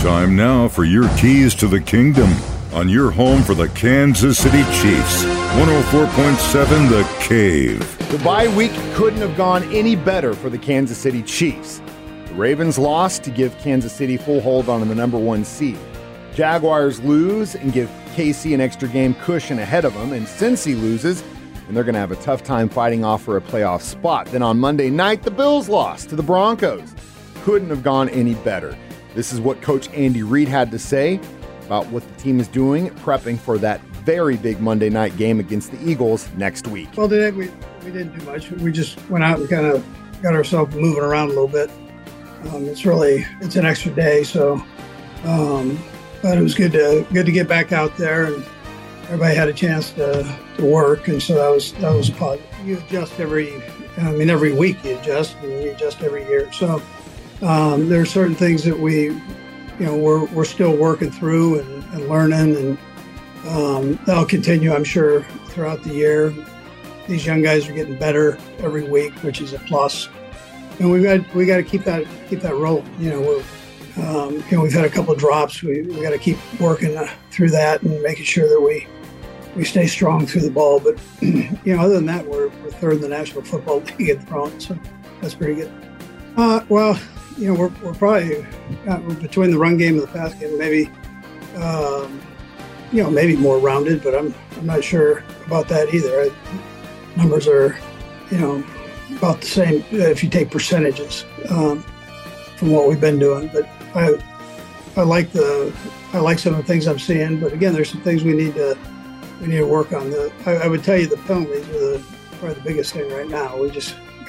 Time now for your keys to the kingdom on your home for the Kansas City Chiefs. 104.7 The Cave. The bye week couldn't have gone any better for the Kansas City Chiefs. The Ravens lost to give Kansas City full hold on the number one seed. Jaguars lose and give KC an extra game cushion ahead of them, and Cincy loses, and they're going to have a tough time fighting off for a playoff spot. Then on Monday night, the Bills lost to the Broncos. Couldn't have gone any better. This is what Coach Andy Reid had to say about what the team is doing, prepping for that very big Monday night game against the Eagles next week. Well, today we, we didn't do much. We just went out and kind of got ourselves moving around a little bit. Um, it's really it's an extra day, so um, but it was good to good to get back out there and everybody had a chance to, to work, and so that was that was positive. You adjust every, I mean, every week you adjust, and you adjust every year. So um, there are certain things that we, you know, we're we're still working through and, and learning, and um, that'll continue, I'm sure, throughout the year. These young guys are getting better every week, which is a plus. And we got we got to keep that keep that roll. You know, we're um, you know, we've had a couple of drops. We, we got to keep working uh, through that and making sure that we we stay strong through the ball. But you know, other than that, we're, we're third in the National Football League at the front, so that's pretty good. Uh, well, you know, we're, we're probably uh, between the run game and the pass game, maybe, um, you know, maybe more rounded, but I'm I'm not sure about that either. I, numbers are, you know, about the same if you take percentages um, from what we've been doing, but I I like the I like some of the things I'm seeing, but again, there's some things we need to we need to work on. The I, I would tell you the penalties are the probably the biggest thing right now. We just